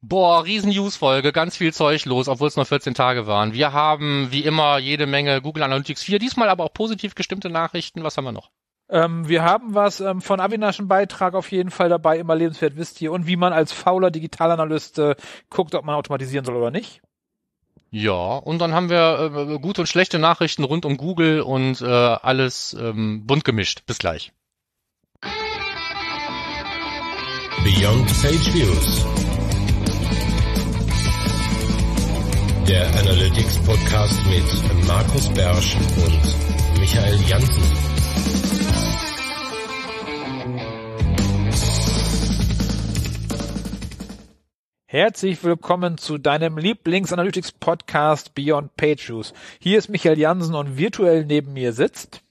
Boah, riesen News-Folge, ganz viel Zeug los, obwohl es nur 14 Tage waren. Wir haben wie immer jede Menge Google Analytics 4, diesmal aber auch positiv gestimmte Nachrichten. Was haben wir noch? Ähm, wir haben was ähm, von Avinash einen Beitrag auf jeden Fall dabei, immer lebenswert wisst ihr, und wie man als fauler Digitalanalyst äh, guckt, ob man automatisieren soll oder nicht. Ja, und dann haben wir äh, gute und schlechte Nachrichten rund um Google und äh, alles ähm, bunt gemischt. Bis gleich. Beyond Page Views. Der Analytics Podcast mit Markus Bersch und Michael Janssen. Herzlich willkommen zu deinem Lieblings-Analytics-Podcast Beyond PageViews. Hier ist Michael Jansen und virtuell neben mir sitzt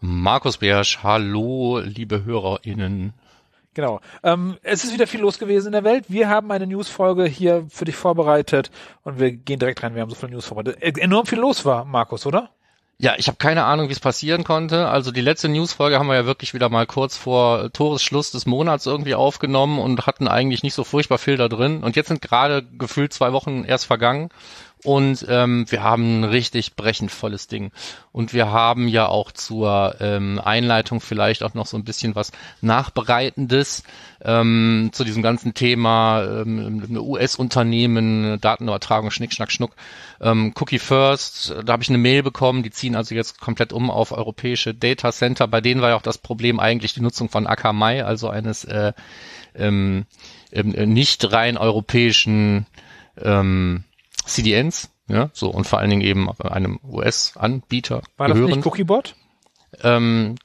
Markus Bersch. Hallo, liebe HörerInnen. Genau. Ähm, es ist wieder viel los gewesen in der Welt. Wir haben eine News-Folge hier für dich vorbereitet und wir gehen direkt rein. Wir haben so viele News vorbereitet. Äh, enorm viel los war, Markus, oder? Ja, ich habe keine Ahnung, wie es passieren konnte. Also die letzte Newsfolge haben wir ja wirklich wieder mal kurz vor Toresschluss des Monats irgendwie aufgenommen und hatten eigentlich nicht so furchtbar viel da drin. Und jetzt sind gerade gefühlt zwei Wochen erst vergangen und ähm, wir haben ein richtig brechend volles Ding. Und wir haben ja auch zur ähm, Einleitung vielleicht auch noch so ein bisschen was Nachbereitendes ähm, zu diesem ganzen Thema ähm, US-Unternehmen, Datenübertragung, Schnick, Schnack, Schnuck. Ähm, Cookie First, da habe ich eine Mail bekommen, die ziehen also jetzt komplett um auf europäische Data Center. Bei denen war ja auch das Problem eigentlich die Nutzung von Akamai, also eines äh, ähm, äh, nicht rein europäischen ähm, CDNs, ja, so und vor allen Dingen eben einem US-Anbieter. War das gehören. nicht Cookiebot? Ähm,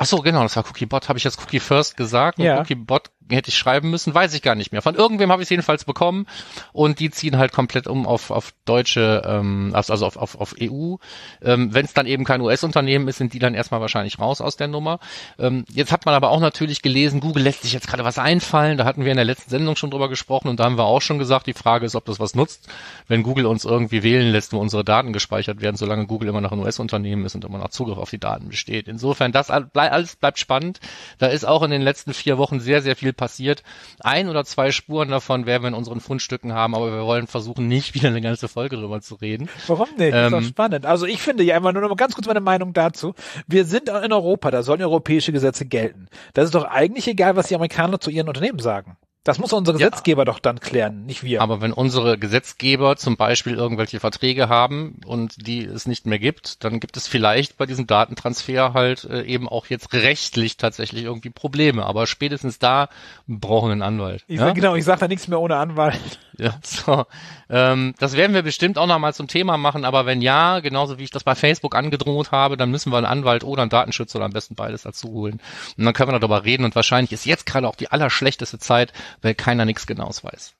Ach so, genau, das war Cookiebot. Habe ich jetzt Cookie First gesagt? Ja. Cookiebot hätte ich schreiben müssen, weiß ich gar nicht mehr. Von irgendwem habe ich jedenfalls bekommen und die ziehen halt komplett um auf, auf deutsche, ähm, also auf, auf, auf EU. Ähm, Wenn es dann eben kein US-Unternehmen ist, sind die dann erstmal wahrscheinlich raus aus der Nummer. Ähm, jetzt hat man aber auch natürlich gelesen, Google lässt sich jetzt gerade was einfallen. Da hatten wir in der letzten Sendung schon drüber gesprochen und da haben wir auch schon gesagt, die Frage ist, ob das was nutzt, wenn Google uns irgendwie wählen lässt, wo unsere Daten gespeichert werden, solange Google immer noch ein US-Unternehmen ist und immer noch Zugriff auf die Daten besteht. Insofern, das alles bleibt spannend. Da ist auch in den letzten vier Wochen sehr, sehr viel passiert. Ein oder zwei Spuren davon werden wir in unseren Fundstücken haben, aber wir wollen versuchen, nicht wieder eine ganze Folge drüber zu reden. Warum nicht? Ähm, ist doch ähm, spannend. Also ich finde ja einfach nur noch mal ganz kurz meine Meinung dazu. Wir sind in Europa, da sollen europäische Gesetze gelten. Das ist doch eigentlich egal, was die Amerikaner zu ihren Unternehmen sagen. Das muss unser Gesetzgeber ja. doch dann klären, nicht wir. Aber wenn unsere Gesetzgeber zum Beispiel irgendwelche Verträge haben und die es nicht mehr gibt, dann gibt es vielleicht bei diesem Datentransfer halt äh, eben auch jetzt rechtlich tatsächlich irgendwie Probleme. Aber spätestens da brauchen wir einen Anwalt. Ich ja? sag, genau, ich sage da nichts mehr ohne Anwalt. Ja, so. Ähm, das werden wir bestimmt auch nochmal zum Thema machen, aber wenn ja, genauso wie ich das bei Facebook angedroht habe, dann müssen wir einen Anwalt oder einen Datenschützer oder am besten beides dazu holen. Und dann können wir darüber reden und wahrscheinlich ist jetzt gerade auch die allerschlechteste Zeit, weil keiner nichts Genaues weiß.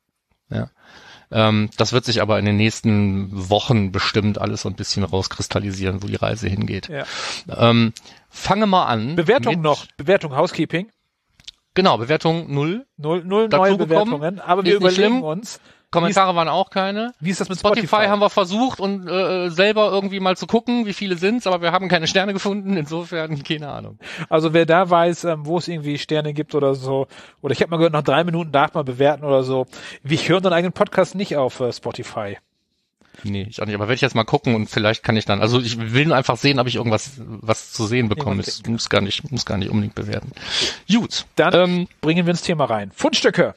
Ja. Ähm, das wird sich aber in den nächsten Wochen bestimmt alles so ein bisschen rauskristallisieren, wo die Reise hingeht. Ja. Ähm, fange mal an. Bewertung noch, Bewertung Housekeeping. Genau, Bewertung null. Null, null neue Bewertungen, aber wir überlegen uns, Kommentare waren auch keine. Wie ist das mit Spotify? Spotify haben wir versucht und äh, selber irgendwie mal zu gucken, wie viele sind's, aber wir haben keine Sterne gefunden. Insofern keine Ahnung. Also wer da weiß, ähm, wo es irgendwie Sterne gibt oder so, oder ich habe mal gehört, nach drei Minuten darf man bewerten oder so. Wir hören unseren eigenen Podcast nicht auf äh, Spotify. Nee, ich auch nicht. Aber werde ich jetzt mal gucken und vielleicht kann ich dann. Also ich will nur einfach sehen, ob ich irgendwas was zu sehen bekomme. Ich muss gar nicht, muss gar nicht unbedingt bewerten. Gut, dann ähm, bringen wir ins Thema rein. Fundstücke.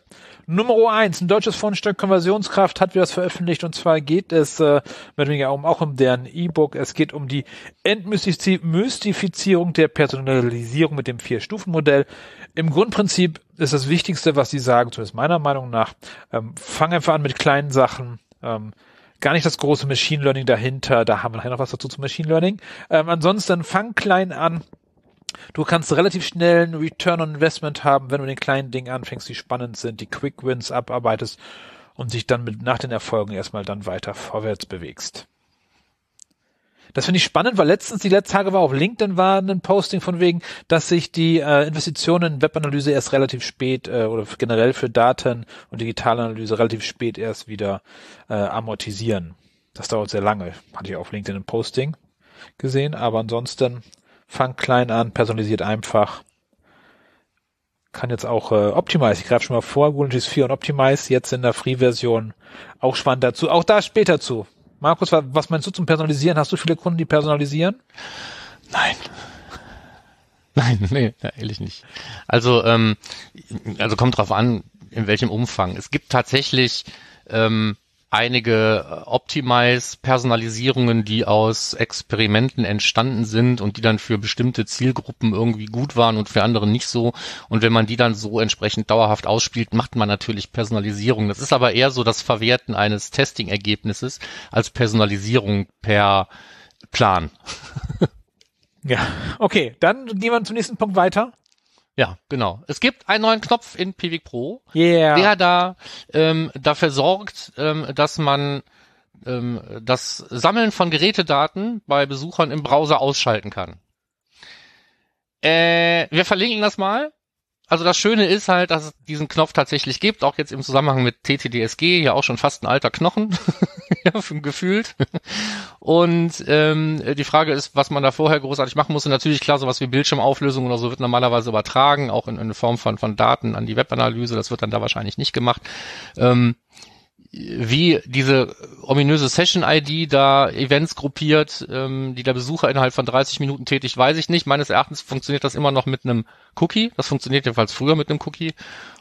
Nummer eins, ein deutsches Fundstück Konversionskraft hat wir das veröffentlicht und zwar geht es äh, mit weniger um, auch um deren E-Book. Es geht um die Entmystifizierung der Personalisierung mit dem Vier-Stufen-Modell. Im Grundprinzip ist das Wichtigste, was sie sagen, zumindest meiner Meinung nach, ähm, fang einfach an mit kleinen Sachen. Ähm, gar nicht das große Machine Learning dahinter. Da haben wir noch was dazu zu Machine Learning. Ähm, ansonsten fang klein an Du kannst relativ schnell einen Return on Investment haben, wenn du den kleinen Dingen anfängst, die spannend sind, die Quick Wins abarbeitest und dich dann mit, nach den Erfolgen erstmal dann weiter vorwärts bewegst. Das finde ich spannend, weil letztens, die letzten Tage war auf LinkedIn war ein Posting von wegen, dass sich die äh, Investitionen in Webanalyse erst relativ spät äh, oder generell für Daten und Digitalanalyse relativ spät erst wieder äh, amortisieren. Das dauert sehr lange. Hatte ich auf LinkedIn ein Posting gesehen, aber ansonsten Fang klein an, personalisiert einfach. kann jetzt auch äh, Optimize, ich greife schon mal vor, Google Analytics 4 und Optimize, jetzt in der Free-Version auch spannend dazu. Auch da später zu. Markus, was meinst du zum Personalisieren? Hast du viele Kunden, die personalisieren? Nein. Nein, nee, ehrlich nicht. Also, ähm, also kommt drauf an, in welchem Umfang. Es gibt tatsächlich ähm, einige äh, Optimize-Personalisierungen, die aus Experimenten entstanden sind und die dann für bestimmte Zielgruppen irgendwie gut waren und für andere nicht so. Und wenn man die dann so entsprechend dauerhaft ausspielt, macht man natürlich Personalisierung. Das ist aber eher so das Verwerten eines Testing-Ergebnisses als Personalisierung per Plan. ja, okay, dann gehen wir zum nächsten Punkt weiter. Ja, genau. Es gibt einen neuen Knopf in Pivik Pro, yeah. der da ähm, dafür sorgt, ähm, dass man ähm, das Sammeln von Gerätedaten bei Besuchern im Browser ausschalten kann. Äh, wir verlinken das mal. Also das Schöne ist halt, dass es diesen Knopf tatsächlich gibt, auch jetzt im Zusammenhang mit TTDSG, ja auch schon fast ein alter Knochen, gefühlt. Und ähm, die Frage ist, was man da vorher großartig machen muss. Und natürlich klar, sowas wie Bildschirmauflösung oder so wird normalerweise übertragen, auch in, in Form von, von Daten an die Webanalyse. Das wird dann da wahrscheinlich nicht gemacht. Ähm, wie diese ominöse Session-ID da Events gruppiert, ähm, die der Besucher innerhalb von 30 Minuten tätigt, weiß ich nicht. Meines Erachtens funktioniert das immer noch mit einem Cookie. Das funktioniert jedenfalls früher mit einem Cookie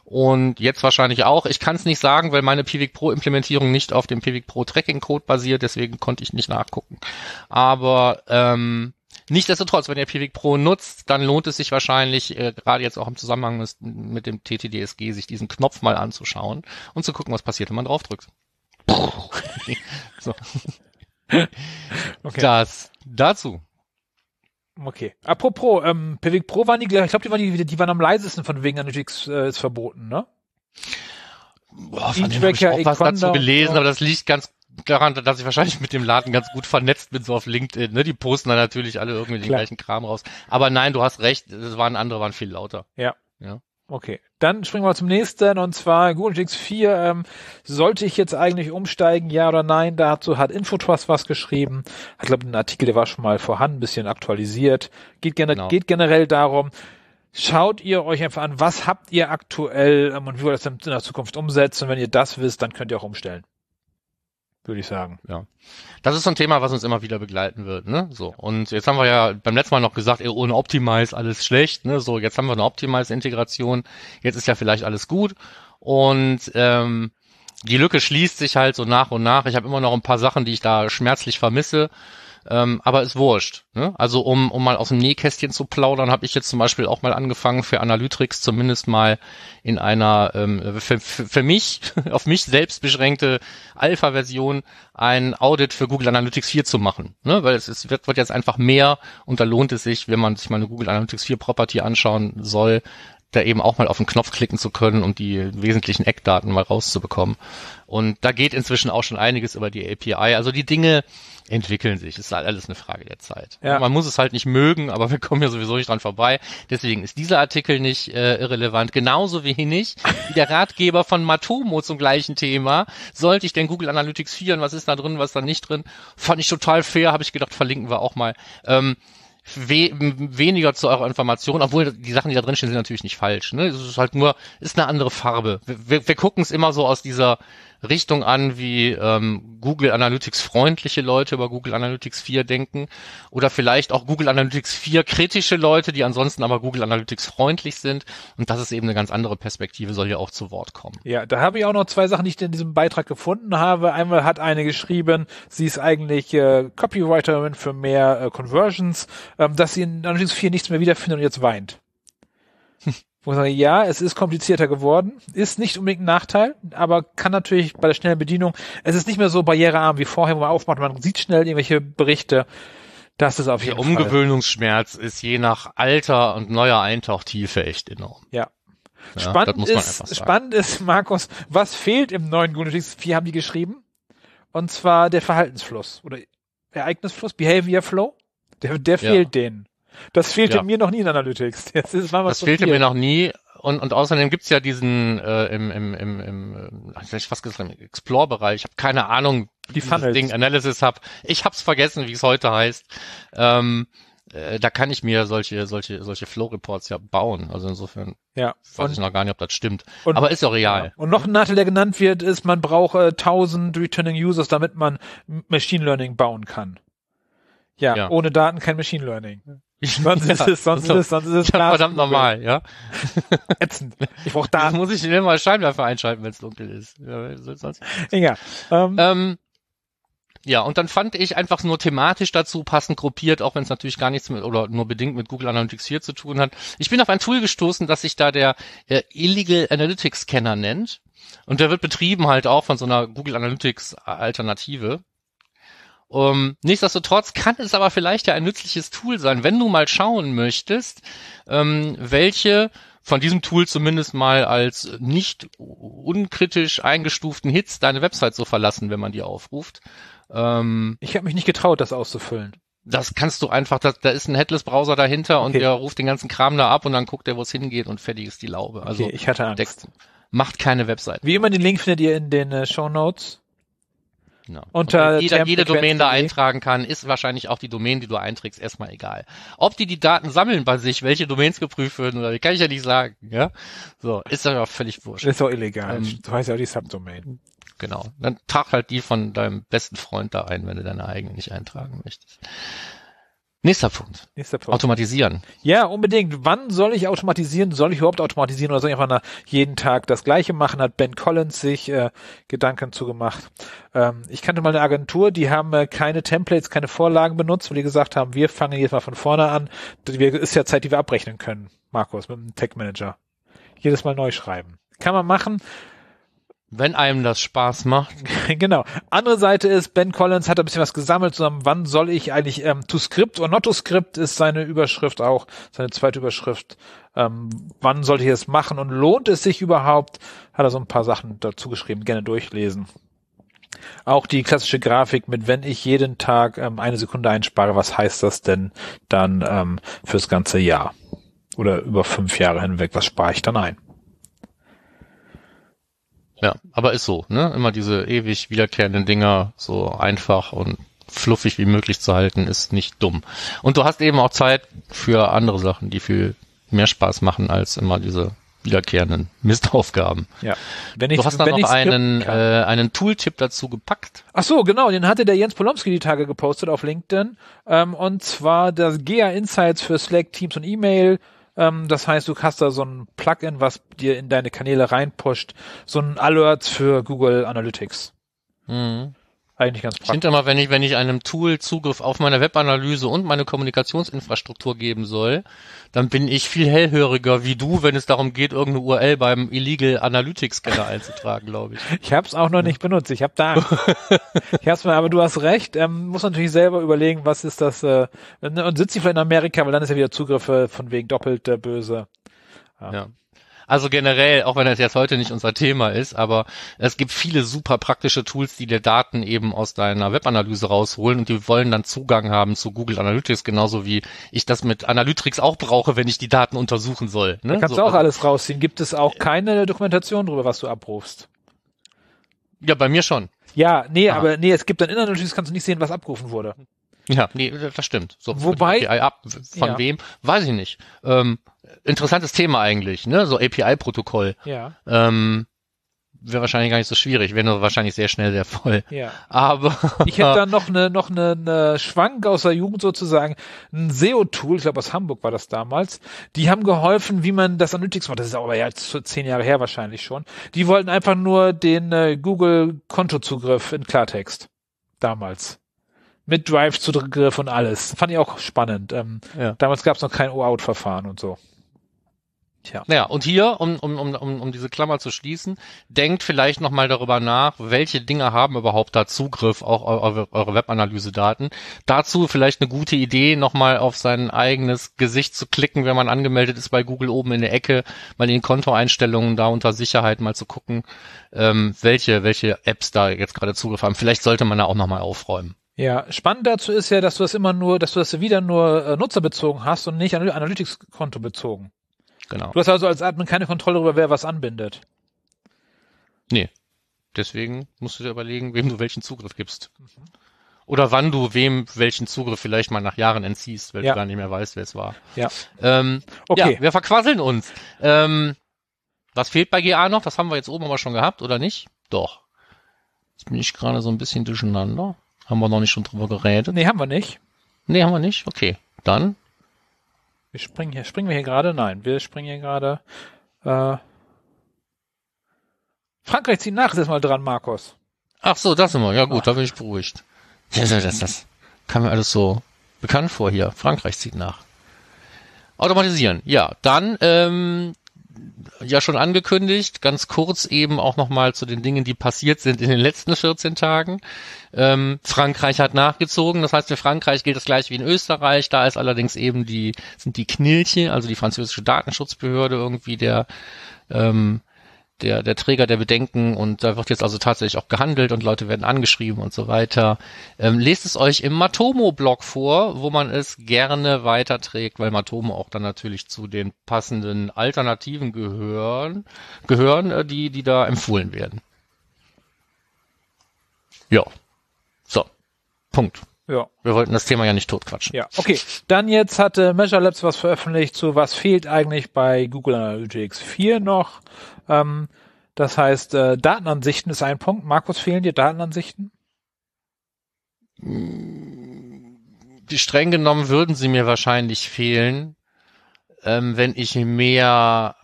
und jetzt wahrscheinlich auch. Ich kann es nicht sagen, weil meine Pivik Pro Implementierung nicht auf dem Pivik Pro Tracking Code basiert, deswegen konnte ich nicht nachgucken. Aber ähm, Nichtsdestotrotz, wenn ihr Pivik Pro nutzt, dann lohnt es sich wahrscheinlich, äh, gerade jetzt auch im Zusammenhang mit, mit dem TTDSG, sich diesen Knopf mal anzuschauen und zu gucken, was passiert, wenn man draufdrückt. so. Okay. Das dazu. Okay. Apropos, ähm, Pivik Pro waren die, ich glaube, die waren die, die waren am leisesten von wegen Analytics äh, ist verboten, ne? Boah, von dem hab ich auch was dazu gelesen, aber das liegt ganz daran, dass ich wahrscheinlich mit dem Laden ganz gut vernetzt bin, so auf LinkedIn. Ne? Die posten dann natürlich alle irgendwie den Klar. gleichen Kram raus. Aber nein, du hast recht, es waren andere, waren viel lauter. Ja. Ja. Okay, dann springen wir zum nächsten und zwar Google Analytics 4. Ähm, sollte ich jetzt eigentlich umsteigen, ja oder nein? Dazu hat Infotrust was geschrieben. Ich glaube, ein Artikel, der war schon mal vorhanden, ein bisschen aktualisiert. Geht, gener genau. geht generell darum, schaut ihr euch einfach an, was habt ihr aktuell ähm, und wie wollt ihr das in der Zukunft umsetzen. Und wenn ihr das wisst, dann könnt ihr auch umstellen würde ich sagen. Ja. Das ist so ein Thema, was uns immer wieder begleiten wird, ne? So. Und jetzt haben wir ja beim letzten Mal noch gesagt, ey, ohne Optimize alles schlecht, ne? So, jetzt haben wir eine Optimize-Integration, jetzt ist ja vielleicht alles gut. Und ähm, die Lücke schließt sich halt so nach und nach. Ich habe immer noch ein paar Sachen, die ich da schmerzlich vermisse. Ähm, aber ist wurscht. Ne? Also um, um mal aus dem Nähkästchen zu plaudern, habe ich jetzt zum Beispiel auch mal angefangen für Analytics zumindest mal in einer ähm, für, für mich, auf mich selbst beschränkte Alpha-Version ein Audit für Google Analytics 4 zu machen. Ne? Weil es, es wird, wird jetzt einfach mehr und da lohnt es sich, wenn man sich mal eine Google Analytics 4 Property anschauen soll, da eben auch mal auf den Knopf klicken zu können und die wesentlichen Eckdaten mal rauszubekommen. Und da geht inzwischen auch schon einiges über die API. Also die Dinge entwickeln sich. Ist halt alles eine Frage der Zeit. Ja. Man muss es halt nicht mögen, aber wir kommen ja sowieso nicht dran vorbei. Deswegen ist dieser Artikel nicht äh, irrelevant. Genauso wenig wie der Ratgeber von Matomo zum gleichen Thema. Sollte ich denn Google Analytics 4 und was ist da drin, was da nicht drin? Fand ich total fair, habe ich gedacht, verlinken wir auch mal. Ähm, we weniger zu eurer Information, obwohl die Sachen, die da drin stehen, sind natürlich nicht falsch. Ne? Es ist halt nur, ist eine andere Farbe. Wir, wir, wir gucken es immer so aus dieser Richtung an, wie ähm, Google Analytics freundliche Leute über Google Analytics 4 denken oder vielleicht auch Google Analytics 4 kritische Leute, die ansonsten aber Google Analytics freundlich sind. Und das ist eben eine ganz andere Perspektive, soll ja auch zu Wort kommen. Ja, da habe ich auch noch zwei Sachen, die ich in diesem Beitrag gefunden habe. Einmal hat eine geschrieben, sie ist eigentlich äh, Copywriterin für mehr äh, Conversions, ähm, dass sie in Analytics 4 nichts mehr wiederfindet und jetzt weint. Wo ich sage, ja, es ist komplizierter geworden, ist nicht unbedingt ein Nachteil, aber kann natürlich bei der schnellen Bedienung, es ist nicht mehr so barrierearm wie vorher, wo man aufmacht, man sieht schnell irgendwelche Berichte. Das ist auf jeden Der Umgewöhnungsschmerz ist je nach Alter und neuer Eintauchtiefe echt enorm. Ja. ja spannend, ist, spannend ist, Markus, was fehlt im neuen Google 4 haben die geschrieben? Und zwar der Verhaltensfluss oder Ereignisfluss, Behavior Flow. Der, der fehlt ja. denen. Das fehlte ja. mir noch nie in Analytics. Das, ist mal das fehlte viel. mir noch nie. Und, und außerdem gibt's ja diesen äh, im, im, im, im äh, ich fast gesagt, im Explore-Bereich. Ich habe keine Ahnung, wie ich das Ding Analysis hab. Ich hab's vergessen, wie es heute heißt. Ähm, äh, da kann ich mir solche, solche, solche Flow-Reports ja bauen. Also insofern Ja. weiß Und, ich noch gar nicht, ob das stimmt. und- Aber ist auch real. und noch ein Nachteil, der genannt wird, ist, man braucht äh, 1000 Returning Users, damit man Machine Learning bauen kann. Ja, Ja. ohne Daten kein Machine Learning. Sonst ist es, sonst ist es, sonst ist es ja, verdammt normal, ja. ätzend. Ich brauche Da muss ich immer Scheinwerfer einschalten, wenn es dunkel ist. Ja, sonst Egal. Ähm, Ähm, ja, und dann fand ich einfach nur thematisch dazu passend gruppiert, auch wenn es natürlich gar nichts mit oder nur bedingt mit Google Analytics 4 zu tun hat. Ich bin auf ein Tool gestoßen, das sich da der äh, Illegal Analytics Scanner nennt. Und der wird betrieben halt auch von so einer Google Analytics Alternative. Um, nichtsdestotrotz kann es aber vielleicht ja ein nützliches Tool sein, wenn du mal schauen möchtest, ähm, welche von diesem Tool zumindest mal als nicht unkritisch eingestuften Hits deine Website so verlassen, wenn man die aufruft. Ähm, ich habe mich nicht getraut, das auszufüllen. das kannst du einfach, da, da ist ein Headless-Browser dahinter und Okay. der ruft den ganzen Kram da ab und dann guckt er, wo es hingeht und fertig ist die Laube. Also okay, ich hatte Angst. Text macht keine Website. Wie immer, den Link findet ihr in den äh, Show Notes. Genau. Unter Und jeder, jede Domain da eintragen kann, ist wahrscheinlich auch die Domain, die du einträgst, erstmal egal. Ob die die Daten sammeln bei sich, welche Domains geprüft werden oder kann ich ja nicht sagen, ja. So, ist aber völlig wurscht. Das ist auch illegal. Ähm, so heißt ja auch die Subdomain. Genau. Dann trag halt die von deinem besten Freund da ein, wenn du deine eigene nicht eintragen möchtest. Nächster Punkt. Nächster Punkt. Automatisieren. Ja, unbedingt. Wann soll ich automatisieren? Soll ich überhaupt automatisieren oder soll ich einfach jeden Tag das Gleiche machen? Hat Ben Collins sich äh, Gedanken zugemacht. Ähm, ich kannte mal eine Agentur, die haben äh, keine Templates, keine Vorlagen benutzt, weil die gesagt haben, wir fangen jetzt mal von vorne an. Das ist ja Zeit, die wir abrechnen können, Markus, mit dem Tech Manager. Jedes Mal neu schreiben. Kann man machen. Wenn einem das Spaß macht. genau. Andere Seite ist, Ben Collins hat ein bisschen was gesammelt zusammen. Wann soll ich eigentlich ähm, to script oder not to script ist seine Überschrift auch, seine zweite Überschrift. Ähm, wann sollte ich es machen und lohnt es sich überhaupt? Hat er so ein paar Sachen dazu geschrieben, gerne durchlesen. Auch die klassische Grafik mit, wenn ich jeden Tag ähm, eine Sekunde einspare, was heißt das denn dann ähm, fürs ganze Jahr? Oder über fünf Jahre hinweg, was spare ich dann ein? Ja, aber ist so, ne? Immer diese ewig wiederkehrenden Dinger so einfach und fluffig wie möglich zu halten, ist nicht dumm. Und du hast eben auch Zeit für andere Sachen, die viel mehr Spaß machen als immer diese wiederkehrenden Mistaufgaben. Ja. Wenn ich, Du hast dann wenn noch einen, äh, einen Tooltip dazu gepackt. Ach so, genau, den hatte der Jens Polomski die Tage gepostet auf LinkedIn. Ähm, und zwar das GA Insights für Slack, Teams und E-Mail. Ähm, das heißt, du hast da so ein Plugin, was dir in deine Kanäle reinpusht. So ein Alerts für Google Analytics. Mhm. Eigentlich ganz Ich praktisch. finde immer, wenn ich, wenn ich einem Tool Zugriff auf meine Webanalyse und meine Kommunikationsinfrastruktur geben soll, dann bin ich viel hellhöriger wie du, wenn es darum geht, irgendeine URL beim Illegal Analytics Scanner einzutragen, glaube ich. Ich habe es auch noch nicht benutzt. Ich habe da. Ich hab's mal, aber du hast recht. Ähm, muss natürlich selber überlegen, was ist das. Äh, und sitzt sie vielleicht in Amerika, weil dann ist ja wieder Zugriffe von wegen doppelt äh, böse. Ja. Also generell, auch wenn das jetzt heute nicht unser Thema ist, aber es gibt viele super praktische Tools, die dir Daten eben aus deiner Webanalyse rausholen und die wollen dann Zugang haben zu Google Analytics, genauso wie ich das mit Analytics auch brauche, wenn ich die Daten untersuchen soll. Ne? Da kannst So, du auch also- alles rausziehen. Gibt es auch keine Dokumentation darüber, was du abrufst? Ja, bei mir schon. Ja, nee, Aha. aber nee, es gibt dann Inhaltlich kannst du nicht sehen, was abgerufen wurde. Ja, nee, das stimmt. So, Wobei- API ab, von Ja. wem? Weiß ich nicht. Ähm, interessantes Thema eigentlich, ne? So API-Protokoll. Ja, Ähm, Wäre wahrscheinlich gar nicht so schwierig, wäre nur wahrscheinlich sehr schnell sehr voll. ja. Aber Ich hätte dann noch eine noch eine, eine Schwank aus der Jugend sozusagen, ein SEO-Tool, ich glaube aus Hamburg war das damals. Die haben geholfen, wie man das Analytics macht. Das ist aber ja zehn Jahre her wahrscheinlich schon. Die wollten einfach nur den äh, Google-Kontozugriff in Klartext damals. Mit Drive-Zugriff und alles. Fand ich auch spannend. Ähm, Ja. Damals gab es noch kein O-Out-Verfahren und so. Tja. Naja, und hier, um, um, um, um, diese Klammer zu schließen, denkt vielleicht nochmal darüber nach, welche Dinge haben überhaupt da Zugriff auch eure, eure Webanalyse-Daten. Dazu vielleicht eine gute Idee, nochmal auf sein eigenes Gesicht zu klicken, wenn man angemeldet ist bei Google oben in der Ecke, mal in den Kontoeinstellungen da unter Sicherheit mal zu gucken, ähm, welche, welche Apps da jetzt gerade Zugriff haben. Vielleicht sollte man da auch nochmal aufräumen. Ja, spannend dazu ist ja, dass du das immer nur, dass du das wieder nur äh, nutzerbezogen hast und nicht Analy- Analytics-Konto bezogen. Genau. Du hast also als Admin keine Kontrolle darüber, wer was anbindet. Nee. Deswegen musst du dir überlegen, wem du welchen Zugriff gibst. Oder wann du wem welchen Zugriff vielleicht mal nach Jahren entziehst, weil Ja. du gar nicht mehr weißt, wer es war. Ja. Ähm, Okay. Ja, wir verquasseln uns. Ähm, was fehlt bei GA noch? Das haben wir jetzt oben aber schon gehabt, oder nicht? Doch. Jetzt bin ich gerade so ein bisschen durcheinander. Haben wir noch nicht schon drüber geredet? Nee, haben wir nicht. Nee, haben wir nicht. Okay. Dann. Wir springen hier, springen wir hier gerade? Nein, wir springen hier gerade. Äh, Frankreich zieht nach, ist erstmal dran, Markus. Ach so, das sind wir. Ja gut, Ach. da bin ich beruhigt. Ja, das, das, das kam mir alles so bekannt vor hier. Frankreich zieht nach. Automatisieren. Ja, dann ähm, ja schon angekündigt, ganz kurz eben auch nochmal zu den Dingen, die passiert sind in den letzten 14 Tagen. Ähm, Frankreich hat nachgezogen, das heißt für Frankreich gilt das gleich wie in Österreich, da ist allerdings eben die, sind die Knilche, also die französische Datenschutzbehörde irgendwie der ähm, der, der Träger der Bedenken und da wird jetzt also tatsächlich auch gehandelt und Leute werden angeschrieben und so weiter. Ähm, lest es euch im Matomo-Blog vor, wo man es gerne weiterträgt, weil Matomo auch dann natürlich zu den passenden Alternativen gehören, gehören, äh, die, die da empfohlen werden. Ja. So. Punkt. Ja. Wir wollten das Thema ja nicht totquatschen. Ja, okay. Dann jetzt hatte Measure Labs was veröffentlicht zu was fehlt eigentlich bei Google Analytics 4 noch. Ähm, das heißt, äh, Datenansichten ist ein Punkt. Markus, fehlen dir Datenansichten? die streng genommen würden sie mir wahrscheinlich fehlen, ähm, wenn ich mehr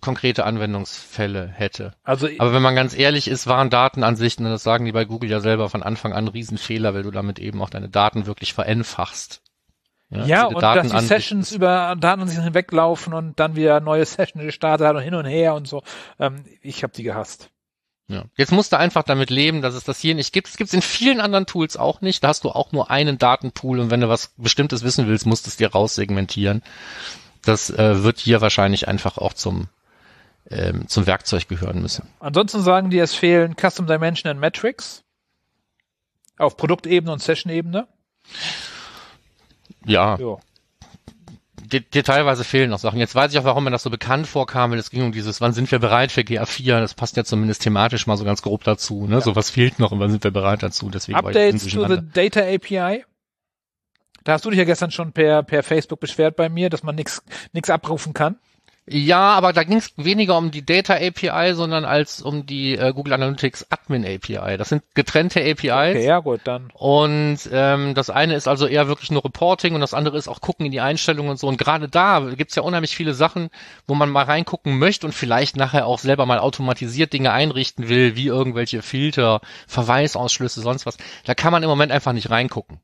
konkrete Anwendungsfälle hätte. Also Aber wenn man ganz ehrlich ist, waren Datenansichten, und das sagen die bei Google ja selber von Anfang an, Riesenfehler, weil du damit eben auch deine Daten wirklich vereinfachst. ja, jede und dass die Sessions über Datenansichten hinweglaufen und dann wieder neue Session gestartet hat und hin und her und so. Ähm, ich habe die gehasst. Ja. Jetzt musst du einfach damit leben, dass es das hier nicht gibt. Es gibt es in vielen anderen Tools auch nicht. Da hast du auch nur einen Datenpool und wenn du was Bestimmtes wissen willst, musst du es dir raussegmentieren. Das äh, wird hier wahrscheinlich einfach auch zum, ähm, zum Werkzeug gehören müssen. Ansonsten sagen die, es fehlen Custom Dimension and Metrics auf Produktebene und Session-Ebene. Ja, Ja. de detailweise fehlen noch Sachen. Jetzt weiß ich auch, warum mir das so bekannt vorkam, weil es ging um dieses, wann sind wir bereit für GA4? Das passt ja zumindest thematisch mal so ganz grob dazu. Ne? So was fehlt noch und wann sind wir bereit dazu? Deswegen Updates to the. Data API. Da hast du dich ja gestern schon per, per Facebook beschwert bei mir, dass man nichts nix abrufen kann. Ja, aber da ging es weniger um die Data API, sondern als um die äh, Google Analytics Admin API. Das sind getrennte APIs. Okay, ja gut, dann. Und ähm, das eine ist also eher wirklich nur Reporting und das andere ist auch gucken in die Einstellungen und so. Und gerade da gibt's ja unheimlich viele Sachen, wo man mal reingucken möchte und vielleicht nachher auch selber mal automatisiert Dinge einrichten will, wie irgendwelche Filter, Verweisausschlüsse, sonst was. Da kann man im Moment einfach nicht reingucken.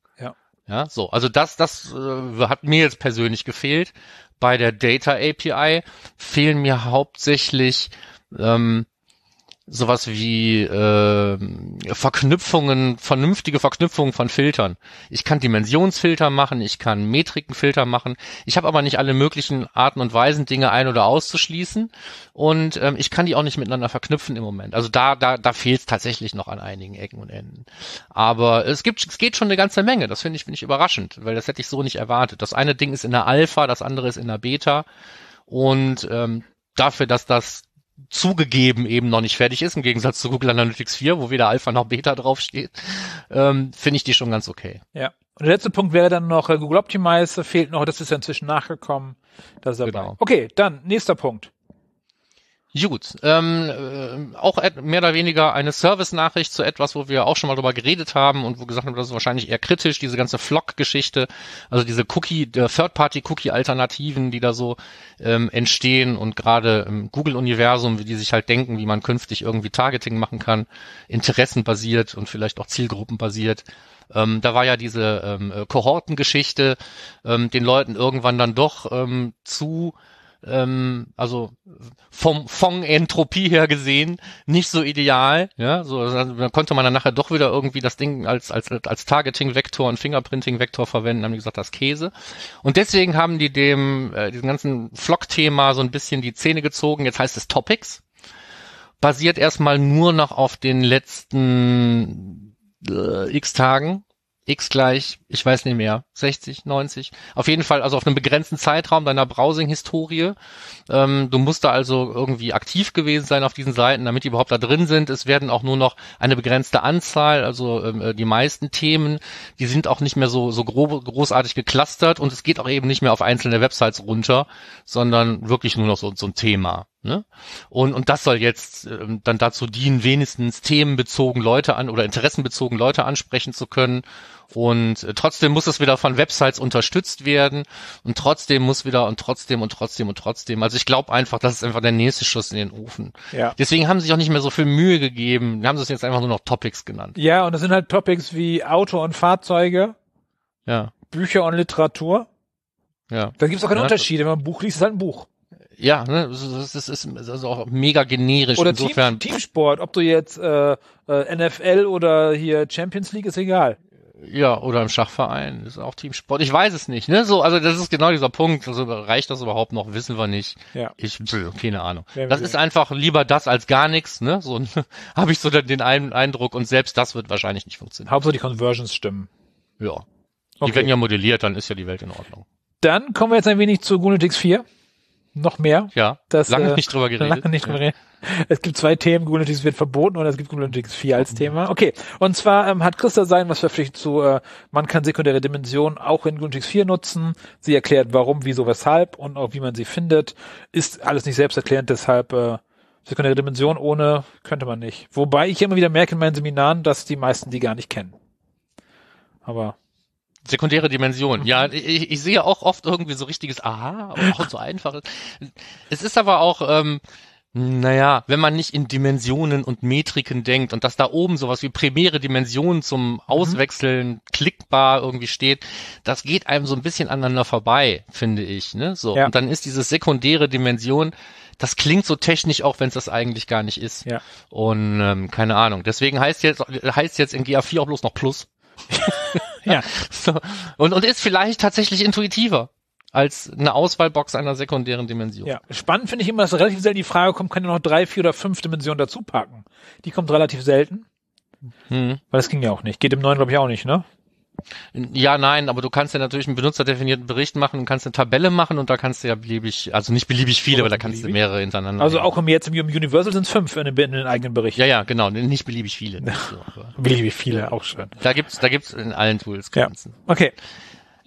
Ja. So. Also das, das äh, hat mir jetzt persönlich gefehlt. Bei der Data API fehlen mir hauptsächlich ähm, sowas wie äh, Verknüpfungen, vernünftige Verknüpfungen von Filtern. Ich kann Dimensionsfilter machen, ich kann Metrikenfilter machen. Ich habe aber nicht alle möglichen Arten und Weisen, Dinge ein- oder auszuschließen. Und ähm, ich kann die auch nicht miteinander verknüpfen im Moment. Also da, da, da fehlt es tatsächlich noch an einigen Ecken und Enden. Aber es gibt, es geht schon eine ganze Menge. Das finde ich, finde ich überraschend, weil das hätte ich so nicht erwartet. Das eine Ding ist in der Alpha, das andere ist in der Beta. Und ähm, dafür, dass das zugegeben eben noch nicht fertig ist, im Gegensatz zu Google Analytics 4, wo weder Alpha noch Beta draufsteht, ähm, finde ich die schon ganz okay. Ja. Und der letzte Punkt wäre dann noch äh, Google Optimize, fehlt noch, das ist ja inzwischen nachgekommen. Das ist dabei. Genau. Okay, dann nächster Punkt. Gut, ähm, äh, auch mehr oder weniger eine Service-Nachricht zu etwas, wo wir auch schon mal drüber geredet haben und wo gesagt haben, das ist wahrscheinlich eher kritisch, diese ganze Flock-Geschichte, also diese Cookie, der Third-Party-Cookie-Alternativen, die da so ähm, entstehen und gerade im Google-Universum, wie die sich halt denken, wie man künftig irgendwie Targeting machen kann, interessenbasiert und vielleicht auch zielgruppenbasiert. Ähm, da war ja diese ähm, äh, Kohortengeschichte, ähm, den Leuten irgendwann dann doch ähm, zu ähm, also vom von Entropie her gesehen nicht so ideal, ja, so also, dann konnte man dann nachher doch wieder irgendwie das Ding als als als Targeting Vektor und Fingerprinting Vektor verwenden, haben die gesagt, das Käse. Und deswegen haben die dem äh, diesem ganzen Flock Thema so ein bisschen die Zähne gezogen. Jetzt heißt es Topics. Basiert erstmal nur noch auf den letzten äh, X Tagen x gleich, ich weiß nicht mehr, 60, 90, auf jeden Fall, also auf einem begrenzten Zeitraum deiner Browsing-Historie. Ähm, du musst da also irgendwie aktiv gewesen sein auf diesen Seiten, damit die überhaupt da drin sind. Es werden auch nur noch eine begrenzte Anzahl, also ähm, äh, die meisten Themen, die sind auch nicht mehr so, so grob, großartig geclustert und es geht auch eben nicht mehr auf einzelne Websites runter, sondern wirklich nur noch so, so ein Thema. Ne? Und, und das soll jetzt ähm, dann dazu dienen, wenigstens themenbezogen Leute an oder interessenbezogen Leute ansprechen zu können. Und äh, trotzdem muss es wieder von Websites unterstützt werden. Und trotzdem muss wieder und trotzdem und trotzdem und trotzdem. Also ich glaube einfach, das ist einfach der nächste Schuss in den Ofen. Ja. Deswegen haben sie sich auch nicht mehr so viel Mühe gegeben. Wir haben es jetzt einfach nur noch Topics genannt. Ja, und das sind halt Topics wie Auto und Fahrzeuge, Ja, Bücher und Literatur. ja. Da gibt's auch keine Ja. Unterschiede. Wenn man ein Buch liest, ist halt ein Buch. Ja, ne, das ist, das ist, das ist auch mega generisch. Oder Insofern, Team, Teamsport, ob du jetzt äh, äh, NFL oder hier Champions League, ist egal. Ja, oder im Schachverein ist auch Teamsport. Ich weiß es nicht, ne? So, also das ist genau dieser Punkt. Also reicht das überhaupt noch? Wissen wir nicht. Ja. Ich keine Ahnung. Wir Das sehen. ist einfach lieber das als gar nichts, ne? So habe ich so den den Ein- Eindruck und selbst das wird wahrscheinlich nicht funktionieren. Hauptsache die Conversions stimmen. Ja. Die Okay. werden ja modelliert, dann ist ja die Welt in Ordnung. Dann kommen wir jetzt ein wenig zu Gunetix 4. Noch mehr. Ja. Das, lange äh, nicht drüber geredet. Lange nicht drüber geredet. Es gibt zwei Themen, Gunetix wird verboten und es gibt Gunetix 4 als Thema. Okay, und zwar ähm, hat Christa sein was verpflichtet zu, äh, man kann sekundäre Dimensionen auch in Gunetix 4 nutzen. Sie erklärt warum, wieso, weshalb und auch wie man sie findet. Ist alles nicht selbsterklärend, deshalb äh, sekundäre Dimension ohne könnte man nicht. Wobei ich immer wieder merke in meinen Seminaren, dass die meisten die gar nicht kennen. Aber Sekundäre Dimension. Ja, ich, ich sehe auch oft irgendwie so richtiges Aha, aber auch so einfaches. Es ist aber auch, ähm, naja, wenn man nicht in Dimensionen und Metriken denkt und dass da oben sowas wie primäre Dimensionen zum Auswechseln klickbar irgendwie steht, das geht einem so ein bisschen aneinander vorbei, finde ich. Ne? So. Ja. Und dann ist diese sekundäre Dimension, das klingt so technisch, auch wenn es das eigentlich gar nicht ist. Ja. Und ähm, keine Ahnung. Deswegen heißt jetzt heißt jetzt in GA4 auch bloß noch Plus. ja, So. Und, und ist vielleicht tatsächlich intuitiver als eine Auswahlbox einer sekundären Dimension. ja. Spannend finde ich immer, dass relativ selten die Frage kommt, kann ich noch drei, vier oder fünf Dimensionen dazu packen. Die kommt relativ selten, Hm. weil das ging ja auch nicht. Geht im neuen glaube ich auch nicht, ne? Ja, nein, aber du kannst ja natürlich einen benutzerdefinierten Bericht machen und kannst eine Tabelle machen und da kannst du ja beliebig, also nicht beliebig viele, aber da kannst du beliebig? mehrere hintereinander. Also auch im jetzt im Universal sind es fünf in den, in den eigenen Berichten. Ja, ja, genau, nicht beliebig viele. so, Beliebig viele, auch schön. da gibt's, da gibt's in allen Tools Ja. Grenzen. Okay,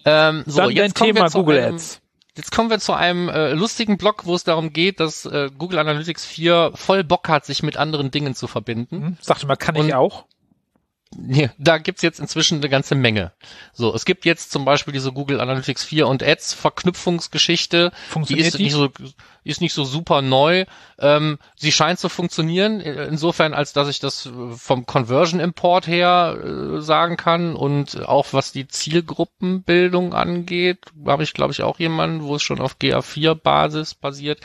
Ähm, so, dann jetzt kommen Thema wir zu Google einem, Ads. Jetzt kommen wir zu einem äh, lustigen Blog, wo es darum geht, dass äh, Google Analytics 4 voll Bock hat, sich mit anderen Dingen zu verbinden. Hm? Sagte mal, kann ich Und- auch. Nee, da gibt's jetzt inzwischen eine ganze Menge. So, es gibt jetzt zum Beispiel diese Google Analytics 4 und Ads Verknüpfungsgeschichte. Die Funktioniert ist die? nicht so, ist nicht so super neu. Ähm, sie scheint zu funktionieren, äh, insofern, als dass ich das äh, vom Conversion Import her äh, sagen kann und auch was die Zielgruppenbildung angeht, habe ich glaube ich auch jemanden, wo es schon auf GA4 Basis basiert.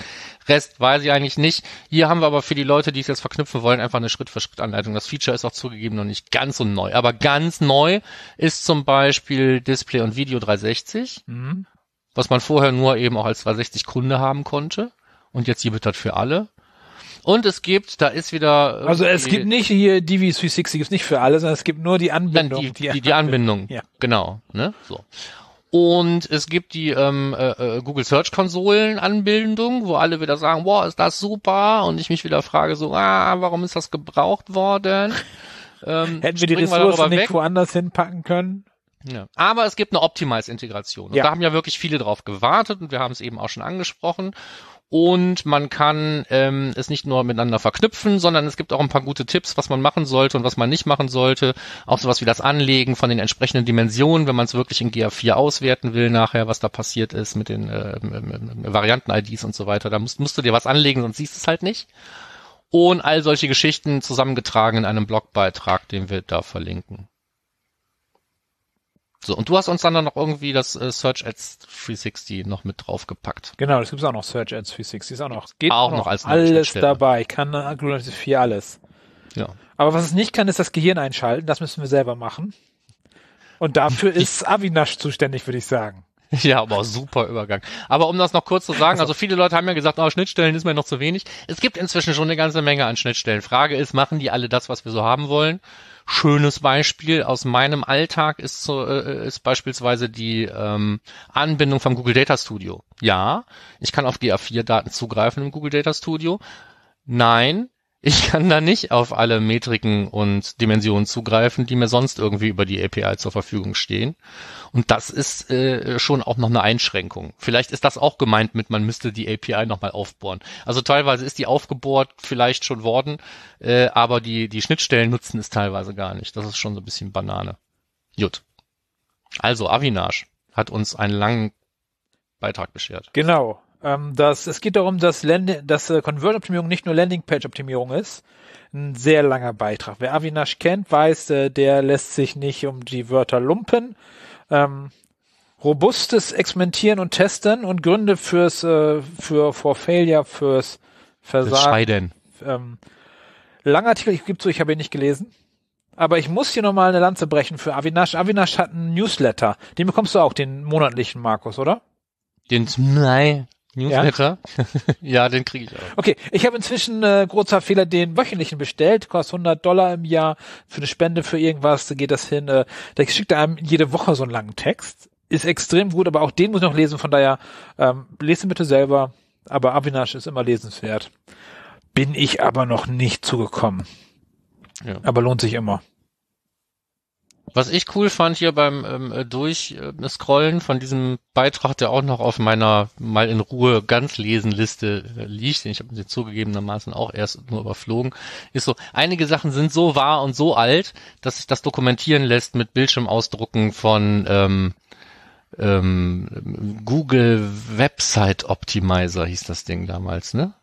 Rest weiß ich eigentlich nicht. Hier haben wir aber für die Leute, die es jetzt verknüpfen wollen, einfach eine Schritt-für-Schritt-Anleitung. Das Feature ist auch zugegeben noch nicht ganz so neu. Aber ganz neu ist zum Beispiel Display und Video 360, Mhm. Was man vorher nur eben auch als 360 Kunde haben konnte. Und jetzt gibt es das für alle. Und es gibt, da ist wieder. Also es gibt nicht hier DV360 gibt's nicht für alle, sondern es gibt nur die Anbindung. die, die, die Anbindung. Ja. Genau. Ne? So. Und es gibt die ähm, äh, äh, Google Search Konsolen Anbindung, wo alle wieder sagen, wow, ist das super? Und ich mich wieder frage so, ah, warum ist das gebraucht worden? Ähm, Hätten wir die Ressourcen nicht weg? woanders hinpacken können? Ja. Aber es gibt eine Optimize-Integration. Und Ja. da haben ja wirklich viele drauf gewartet und wir haben es eben auch schon angesprochen. Und man kann ähm, es nicht nur miteinander verknüpfen, sondern es gibt auch ein paar gute Tipps, was man machen sollte und was man nicht machen sollte. Auch sowas wie das Anlegen von den entsprechenden Dimensionen, wenn man es wirklich in GA4 auswerten will, nachher, was da passiert ist mit den äh, Varianten-IDs und so weiter. Da musst, musst du dir was anlegen, sonst siehst du es halt nicht. Und all solche Geschichten zusammengetragen in einem Blogbeitrag, den wir da verlinken. So, und du hast uns dann noch irgendwie das äh, Search Ads 360 noch mit draufgepackt. Genau, das gibt's auch noch. Search Ads 360 ist auch noch. Geht Auch noch als alles dabei. Kann äh, Google Analytics 4 alles. Ja. Aber was es nicht kann, ist das Gehirn einschalten. Das müssen wir selber machen. Und dafür ist Avinash zuständig, würde ich sagen. Ja, aber super Übergang. Aber um das noch kurz zu sagen, also viele Leute haben ja gesagt, oh, Schnittstellen ist mir noch zu wenig. Es gibt inzwischen schon eine ganze Menge an Schnittstellen. Frage ist, machen die alle das, was wir so haben wollen? Schönes Beispiel aus meinem Alltag ist, so, äh, ist beispielsweise die ähm, Anbindung vom Google Data Studio. Ja, ich kann auf GA4-Daten zugreifen im Google Data Studio. Nein, ich kann da nicht auf alle Metriken und Dimensionen zugreifen, die mir sonst irgendwie über die API zur Verfügung stehen. Und das ist äh, schon auch noch eine Einschränkung. Vielleicht ist das auch gemeint mit, man müsste die API nochmal aufbohren. Also teilweise ist die aufgebohrt vielleicht schon worden, äh, aber die, die Schnittstellen nutzen es teilweise gar nicht. Das ist schon so ein bisschen Banane. Gut. Also Avinash hat uns einen langen Beitrag beschert. Genau. Ähm, das, es geht darum, dass, Land dass äh, Convert-Optimierung nicht nur Landing-Page-Optimierung ist. Ein sehr langer Beitrag. Wer Avinash kennt, weiß, äh, der lässt sich nicht um die Wörter lumpen. Ähm, robustes Experimentieren und Testen und Gründe fürs äh, für for Failure, fürs Versagen. Ähm, langer Artikel, ich gebe zu, ich habe ihn nicht gelesen. Aber ich muss hier nochmal eine Lanze brechen für Avinash. Avinash hat einen Newsletter. Den bekommst du auch, den monatlichen, Markus, oder? Den, nein, Newsletter? Ja, ja den kriege ich auch. Okay, ich habe inzwischen äh, großer Fehler den wöchentlichen bestellt, kostet 100 Dollar im Jahr für eine Spende für irgendwas, da geht das hin. Äh, da schickt er einem jede Woche so einen langen Text, ist extrem gut, aber auch den muss ich noch lesen, von daher ähm, lesen bitte selber, aber Avinash ist immer lesenswert. Bin ich aber noch nicht zugekommen. Ja. Aber lohnt sich immer. Was ich cool fand hier beim ähm, äh, Durchscrollen von diesem Beitrag, der auch noch auf meiner mal in Ruhe ganz lesen Liste äh, liegt, den ich habe zugegebenermaßen auch erst nur überflogen, ist so, einige Sachen sind so wahr und so alt, dass sich das dokumentieren lässt mit Bildschirmausdrucken von ähm, ähm, Google Website Optimizer hieß das Ding damals, ne?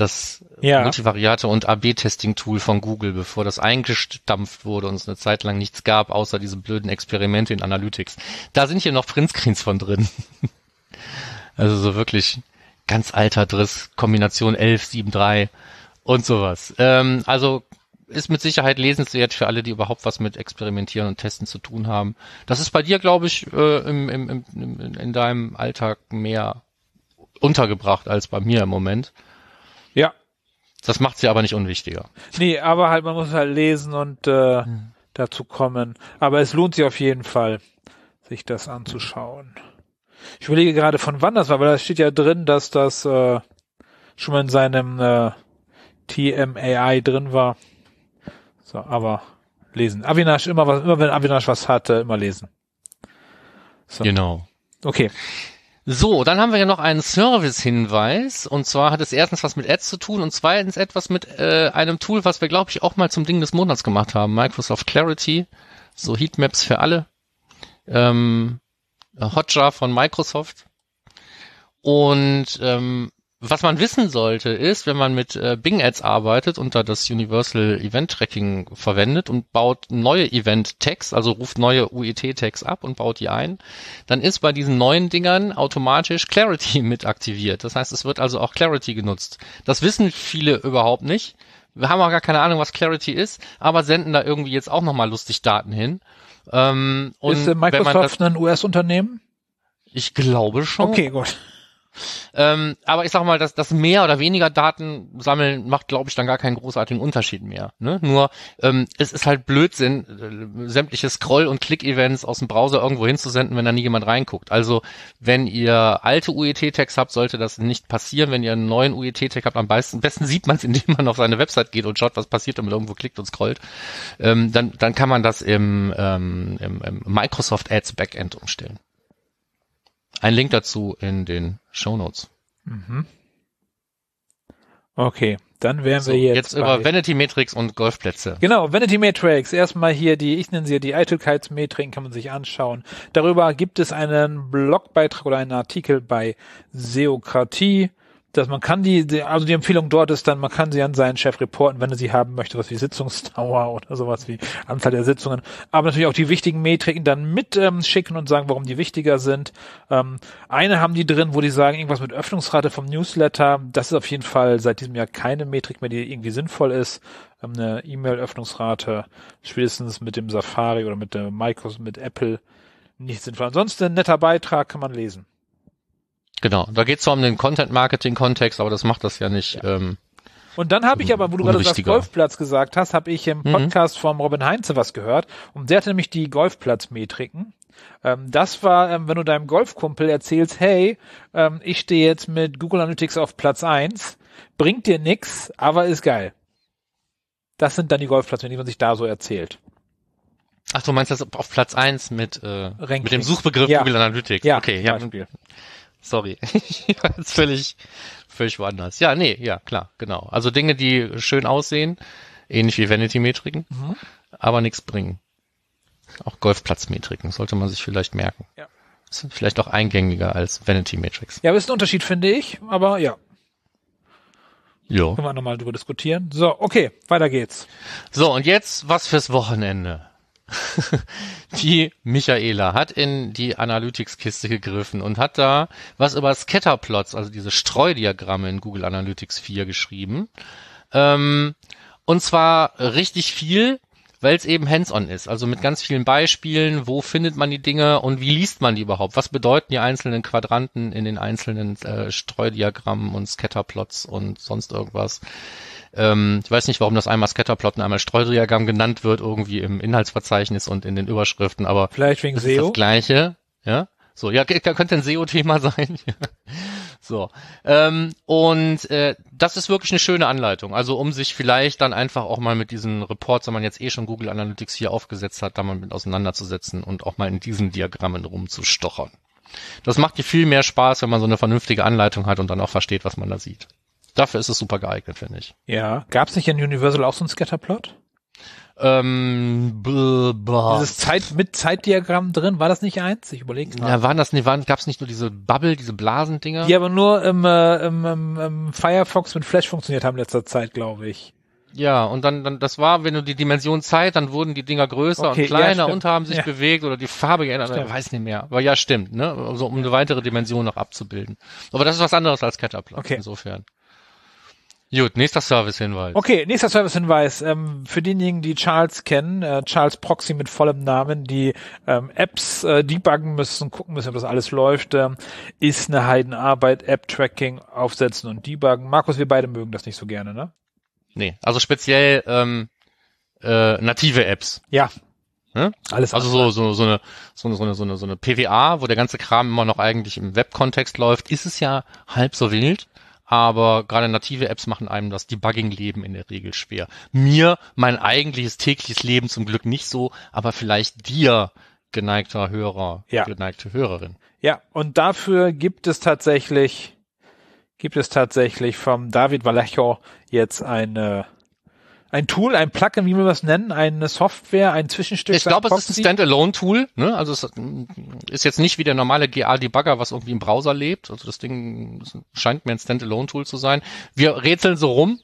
Das ja. Multivariate und AB-Testing-Tool von Google, bevor das eingestampft wurde und es eine Zeit lang nichts gab, außer diese blöden Experimente in Analytics. Da sind hier noch Printscreens von drin. also so wirklich ganz alter Driss, Kombination 11, 7, 3 und sowas. Ähm, also ist mit Sicherheit lesenswert für alle, die überhaupt was mit Experimentieren und Testen zu tun haben. Das ist bei dir, glaube ich, äh, im, im, im, in deinem Alltag mehr untergebracht als bei mir im Moment. Das macht sie aber nicht unwichtiger. Nee, aber halt, man muss halt lesen und äh, hm. dazu kommen. Aber es lohnt sich auf jeden Fall, sich das anzuschauen. Ich überlege gerade, von wann das war, weil da steht ja drin, dass das äh, schon mal in seinem äh, TMAI drin war. So, aber lesen. Avinash immer was, immer wenn Avinash was hatte, immer lesen. So. Genau. Okay. So, dann haben wir ja noch einen Service-Hinweis. Und zwar hat es erstens was mit Ads zu tun und zweitens etwas mit äh, einem Tool, was wir, glaube ich, auch mal zum Ding des Monats gemacht haben. Microsoft Clarity. So Heatmaps für alle. Ähm, Hotjar von Microsoft. Und ähm, was man wissen sollte, ist, wenn man mit äh, Bing Ads arbeitet und da das Universal Event Tracking verwendet und baut neue Event Tags, also ruft neue UET Tags ab und baut die ein, dann ist bei diesen neuen Dingern automatisch Clarity mit aktiviert. Das heißt, es wird also auch Clarity genutzt. Das wissen viele überhaupt nicht. Wir haben auch gar keine Ahnung, was Clarity ist, aber senden da irgendwie jetzt auch nochmal lustig Daten hin. Ähm, ist äh, Microsoft ein US-Unternehmen? Ich glaube schon. Okay, gut. Ähm, aber ich sag mal, dass das mehr oder weniger Daten sammeln macht, glaube ich, dann gar keinen großartigen Unterschied mehr. Ne? Nur ähm, es ist halt Blödsinn, äh, sämtliche Scroll- und Click-Events aus dem Browser irgendwo hinzusenden, wenn da nie jemand reinguckt. Also wenn ihr alte UET-Tags habt, sollte das nicht passieren. Wenn ihr einen neuen UET-Tag habt, am besten, besten sieht man es, indem man auf seine Website geht und schaut, was passiert, wenn man irgendwo klickt und scrollt. Ähm, dann, dann kann man das im, ähm, im, im Microsoft Ads Backend umstellen. Ein Link dazu in den Show Notes. Mhm. Okay, dann wären so, wir jetzt. Jetzt über Vanity Matrix und Golfplätze. Genau, Vanity Matrix. Erstmal hier die, ich nenne sie die Eitelkeitsmetriken, kann man sich anschauen. Darüber gibt es einen Blogbeitrag oder einen Artikel bei Seokratie dass man kann die, also die Empfehlung dort ist dann, man kann sie an seinen Chef reporten, wenn er sie haben möchte, was wie Sitzungsdauer oder sowas wie Anzahl der Sitzungen. Aber natürlich auch die wichtigen Metriken dann mit ähm, schicken und sagen, warum die wichtiger sind. Ähm, eine haben die drin, wo die sagen, irgendwas mit Öffnungsrate vom Newsletter. Das ist auf jeden Fall seit diesem Jahr keine Metrik mehr, die irgendwie sinnvoll ist. Ähm, eine E-Mail-Öffnungsrate, spätestens mit dem Safari oder mit der Microsoft, mit Apple nicht sinnvoll. Ansonsten ein netter Beitrag kann man lesen. Genau, da geht es zwar um den Content-Marketing-Kontext, aber das macht das ja nicht. Ja. Ähm, und dann habe ich aber, wo du gerade das Golfplatz gesagt hast, habe ich im mhm. Podcast mhm. vom Robin Heinze was gehört. Und der hatte nämlich die Golfplatzmetriken. Ähm, das war, ähm, wenn du deinem Golfkumpel erzählst, hey, ähm, ich stehe jetzt mit Google Analytics auf Platz eins, bringt dir nix, aber ist geil. Das sind dann die Golfplatzmetriken, die man sich da so erzählt. Ach, du meinst das auf Platz eins mit, äh, mit dem Suchbegriff ja. Google Analytics? Ja, okay, ja. Beispiel. Sorry. ich war jetzt völlig, völlig woanders. Ja, nee, ja, klar, genau. Also Dinge, die schön aussehen, ähnlich wie Vanity-Metriken, mhm. aber nichts bringen. Auch Golfplatzmetriken sollte man sich vielleicht merken. Ja. Sind vielleicht auch eingängiger als Vanity-Metrics. Ja, ist ein Unterschied, finde ich, aber ja. Jo. Können wir nochmal drüber diskutieren. So, okay, weiter geht's. So, und jetzt was fürs Wochenende. die Michaela hat in die Analytics-Kiste gegriffen und hat da was über Scatterplots, also diese Streudiagramme in Google Analytics 4 geschrieben. Ähm, und zwar richtig viel, weil es eben hands-on ist, also mit ganz vielen Beispielen, wo findet man die Dinge und wie liest man die überhaupt? Was bedeuten die einzelnen Quadranten in den einzelnen äh, Streudiagrammen und Scatterplots und sonst irgendwas? Ähm, ich weiß nicht, warum das einmal Scatterplot und einmal Streudiagramm genannt wird, irgendwie im Inhaltsverzeichnis und in den Überschriften, aber vielleicht wegen das SEO. Ist das gleiche, ja. So, ja, könnte ein SEO-Thema sein. so. Ähm, und äh, das ist wirklich eine schöne Anleitung. Also um sich vielleicht dann einfach auch mal mit diesen Reports, wenn man jetzt eh schon Google Analytics hier aufgesetzt hat, da mal mit auseinanderzusetzen und auch mal in diesen Diagrammen rumzustochern. Das macht dir viel mehr Spaß, wenn man so eine vernünftige Anleitung hat und dann auch versteht, was man da sieht. Dafür ist es super geeignet, finde ich. Ja. Gab es nicht in Universal auch so ein Scatterplot? Ähm, bl blah. Dieses Zeit mit Zeitdiagramm drin, war das nicht eins? Ich überlege gerade. Ja, waren das nicht, waren, gab es nicht nur diese Bubble, diese Blasendinger? Die aber nur im, äh, im, im, im Firefox mit Flash funktioniert haben in letzter Zeit, glaube ich. Ja, und dann, dann, das war, wenn du die Dimension Zeit, dann wurden die Dinger größer okay, und kleiner ja, und haben sich ja. bewegt oder die Farbe geändert, ich weiß nicht mehr. Aber ja, stimmt, ne? Also um eine weitere Dimension noch abzubilden. Aber das ist was anderes als Caterpillar, okay. insofern. Gut, nächster Service-Hinweis. Okay, nächster Service-Hinweis. Ähm, für diejenigen, die Charles kennen, äh, Charles Proxy mit vollem Namen, die ähm, Apps äh, debuggen müssen, gucken müssen, ob das alles läuft, ähm, ist eine Heidenarbeit, App-Tracking aufsetzen und debuggen. Markus, wir beide mögen das nicht so gerne, ne? Nee, also speziell ähm, äh, native Apps. Ja. Ne? Alles also so, so, so, eine, so, eine, so, eine, so, eine, so eine PWA, wo der ganze Kram immer noch eigentlich im Web-Kontext läuft, ist es ja halb so wild aber gerade native Apps machen einem das Debugging-Leben in der Regel schwer. Mir mein eigentliches tägliches Leben zum Glück nicht so, aber vielleicht dir, geneigter Hörer, ja. geneigte Hörerin. Ja, und dafür gibt es tatsächlich, gibt es tatsächlich vom David Vallejo jetzt eine ein Tool, ein Plugin, wie wir das nennen, eine Software, ein Zwischenstück. Ich glaube, es ist ein Standalone-Tool. Ne? Also es ist jetzt nicht wie der normale GA-Debugger, was irgendwie im Browser lebt. Also das Ding scheint mir ein Standalone-Tool zu sein. Wir rätseln so rum,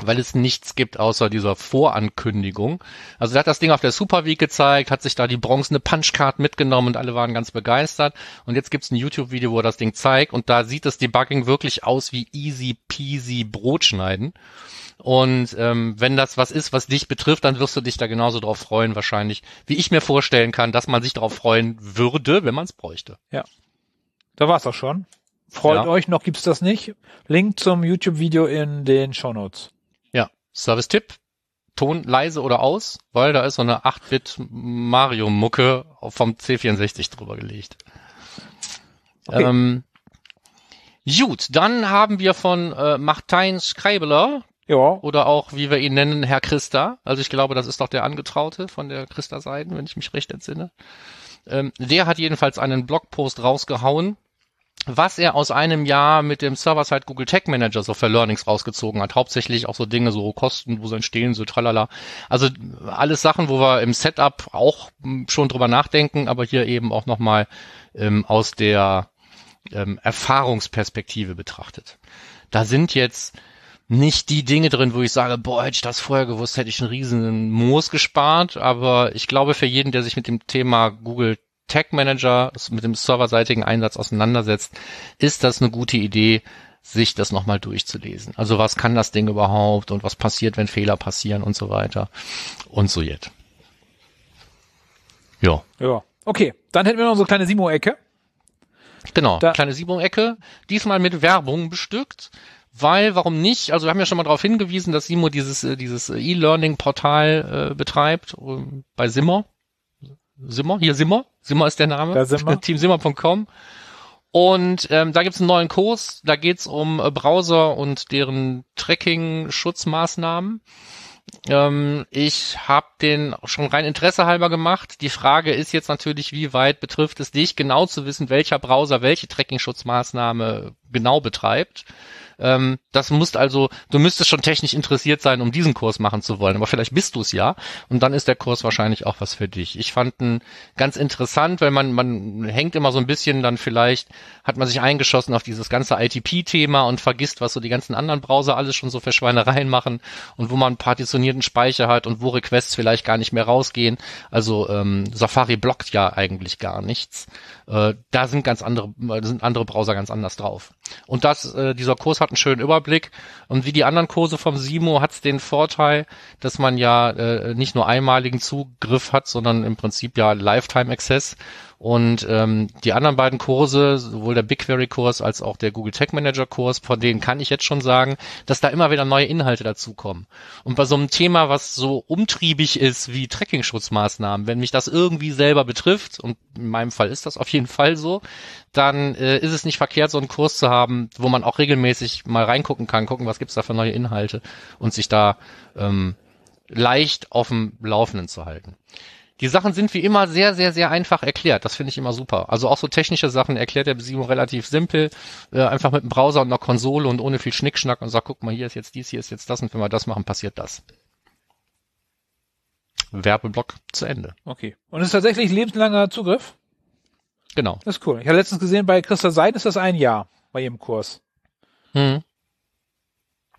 weil es nichts gibt außer dieser Vorankündigung. Also er hat das Ding auf der Super Week gezeigt, hat sich da die bronzene Punchcard mitgenommen und alle waren ganz begeistert. Und jetzt gibt's ein YouTube-Video, wo er das Ding zeigt und da sieht das Debugging wirklich aus wie easy peasy Brotschneiden. Und ähm, wenn das was ist, was dich betrifft, dann wirst du dich da genauso drauf freuen, wahrscheinlich, wie ich mir vorstellen kann, dass man sich darauf freuen würde, wenn man es bräuchte. Ja. Da war's auch schon. Freut ja. euch, noch gibt's das nicht. Link zum YouTube-Video in den Show Notes. Service-Tipp. Ton leise oder aus, weil da ist so eine 8-Bit Mario-Mucke vom C64 drüber gelegt. Okay. Ähm, gut, dann haben wir von äh, Martin Schreibeler ja. Oder auch, wie wir ihn nennen, Herr Christa. Also ich glaube, das ist doch der Angetraute von der Christa-Seiten, wenn ich mich recht entsinne. Ähm, der hat jedenfalls einen Blogpost rausgehauen, was er aus einem Jahr mit dem Server-Side Google Tag Manager so für Learnings rausgezogen hat. Hauptsächlich auch so Dinge, so Kosten, wo sie entstehen, so tralala. Also alles Sachen, wo wir im Setup auch schon drüber nachdenken, aber hier eben auch nochmal ähm, aus der ähm, Erfahrungsperspektive betrachtet. Da sind jetzt nicht die Dinge drin, wo ich sage, boah, hätte ich das vorher gewusst, hätte ich einen riesen Moos gespart. Aber ich glaube, für jeden, der sich mit dem Thema Google Tag Manager, mit dem serverseitigen Einsatz auseinandersetzt, ist das eine gute Idee, sich das nochmal durchzulesen. Also was kann das Ding überhaupt und was passiert, wenn Fehler passieren und so weiter und so jetzt. Ja. Ja. Okay, Dann hätten wir noch so eine kleine Simo-Ecke. Genau, Da- kleine Simo-Ecke, diesmal mit Werbung bestückt. Weil, warum nicht? Also wir haben ja schon mal darauf hingewiesen, dass Simo dieses, äh, dieses äh, E-Learning-Portal äh, betreibt ähm, bei Simmer. Simmer, hier Simmer. Simmer ist der Name. Da wir. Teamsimmer.com. Und ähm, da gibt's einen neuen Kurs, da geht's um äh, Browser und deren Tracking-Schutzmaßnahmen. Ähm, ich habe den schon rein Interesse halber gemacht. Die Frage ist jetzt natürlich, wie weit betrifft es dich, genau zu wissen, welcher Browser welche Tracking-Schutzmaßnahme genau betreibt. Ähm, das musst also, du müsstest schon technisch interessiert sein, um diesen Kurs machen zu wollen. Aber vielleicht bist du es ja. Und dann ist der Kurs wahrscheinlich auch was für dich. Ich fand ihn ganz interessant, weil man, man hängt immer so ein bisschen dann vielleicht, hat man sich eingeschossen auf dieses ganze ITP-Thema und vergisst, was so die ganzen anderen Browser alles schon so für Schweinereien machen und wo man partitionierten Speicher hat und wo Requests vielleicht gar nicht mehr rausgehen. Also ähm, Safari blockt ja eigentlich gar nichts. Äh, da sind ganz andere, sind andere Browser ganz anders drauf. Und das, äh, dieser Kurs hat einen schönen Überblick. Und wie die anderen Kurse vom Simo hat es den Vorteil, dass man ja äh, nicht nur einmaligen Zugriff hat, sondern im Prinzip ja Lifetime Access. Und ähm, die anderen beiden Kurse, sowohl der BigQuery-Kurs als auch der Google Tag Manager-Kurs, von denen kann ich jetzt schon sagen, dass da immer wieder neue Inhalte dazukommen. Und bei so einem Thema, was so umtriebig ist wie Tracking-Schutzmaßnahmen, wenn mich das irgendwie selber betrifft, und in meinem Fall ist das auf jeden Fall so, dann äh, ist es nicht verkehrt, so einen Kurs zu haben, wo man auch regelmäßig mal reingucken kann, gucken, was gibt's da für neue Inhalte und sich da ähm, leicht auf dem Laufenden zu halten. Die Sachen sind wie immer sehr, sehr, sehr einfach erklärt. Das finde ich immer super. Also auch so technische Sachen erklärt der Simo relativ simpel. Äh, einfach mit einem Browser und einer Konsole und ohne viel Schnickschnack und sagt, guck mal, hier ist jetzt dies, hier ist jetzt das und wenn wir das machen, passiert das. Werbeblock zu Ende. Okay. Und es ist tatsächlich lebenslanger Zugriff? Genau. Das ist cool. Ich habe letztens gesehen, bei Christa Seiden ist das ein Jahr bei ihrem Kurs. Hm.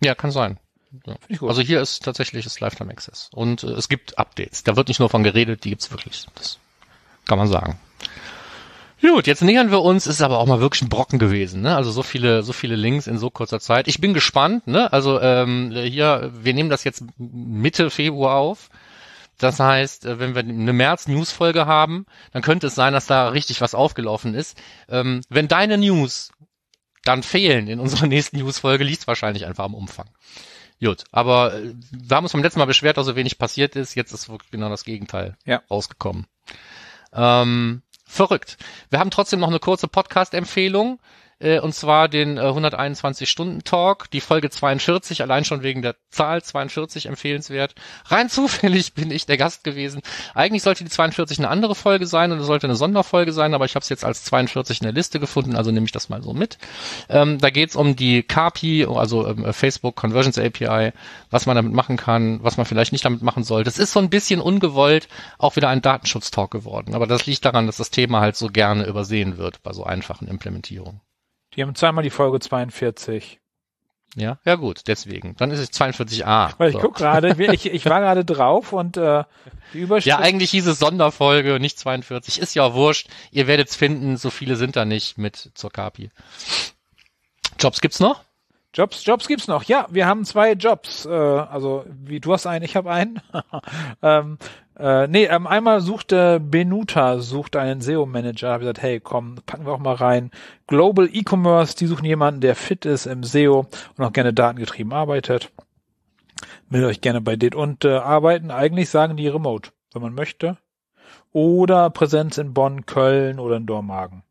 Ja, kann sein. Ja. Also hier ist tatsächlich das Lifetime Access. Und äh, es gibt Updates. Da wird nicht nur von geredet, die gibt's wirklich. Das kann man sagen. Gut, jetzt nähern wir uns, ist aber auch mal wirklich ein Brocken gewesen, ne? Also so viele, so viele Links in so kurzer Zeit. Ich bin gespannt, ne? Also ähm, hier, wir nehmen das jetzt Mitte Februar auf. Das heißt, äh, wenn wir eine März-News-Folge haben, dann könnte es sein, dass da richtig was aufgelaufen ist. Ähm, wenn deine News dann fehlen in unserer nächsten News-Folge, liegt es wahrscheinlich einfach am Umfang. Gut, aber äh, wir haben uns beim letzten Mal beschwert, dass so wenig passiert ist. Jetzt ist wirklich genau das Gegenteil Ja. rausgekommen. Ähm, verrückt. Wir haben trotzdem noch eine kurze Podcast-Empfehlung. Äh, und zwar den äh, 121-Stunden-Talk, die Folge 42, allein schon wegen der Zahl 42 empfehlenswert. Rein zufällig bin ich der Gast gewesen. Eigentlich sollte die 42 eine andere Folge sein und es sollte eine Sonderfolge sein, aber ich habe es jetzt als 42 in der Liste gefunden, also nehme ich das mal so mit. Ähm, da geht es um die KPI, also ähm, Facebook Conversions API, was man damit machen kann, was man vielleicht nicht damit machen sollte. Es ist so ein bisschen ungewollt auch wieder ein Datenschutz-Talk geworden, aber das liegt daran, dass das Thema halt so gerne übersehen wird bei so einfachen Implementierungen. Die haben zweimal die Folge 42. Ja, ja gut, deswegen. Dann ist es 42a. Weil ich So. guck gerade, ich, ich war gerade drauf und äh, die Überschrift. Ja, eigentlich hieß es Sonderfolge, nicht 42. Ist ja wurscht. Ihr werdet's finden, so viele sind da nicht mit zur Kapi. Jobs gibt's noch? Jobs, Jobs gibt's noch. Ja, wir haben zwei Jobs. Äh, also wie du hast einen, ich habe einen. ähm, äh, nee, ähm, einmal sucht äh, Benuta sucht einen SEO-Manager. Hab gesagt, hey, komm, packen wir auch mal rein. Global E-Commerce, die suchen jemanden, der fit ist im SEO und auch gerne datengetrieben arbeitet. Meldet euch gerne bei denen und äh, arbeiten. Eigentlich sagen die Remote, wenn man möchte. Oder Präsenz in Bonn, Köln oder in Dormagen.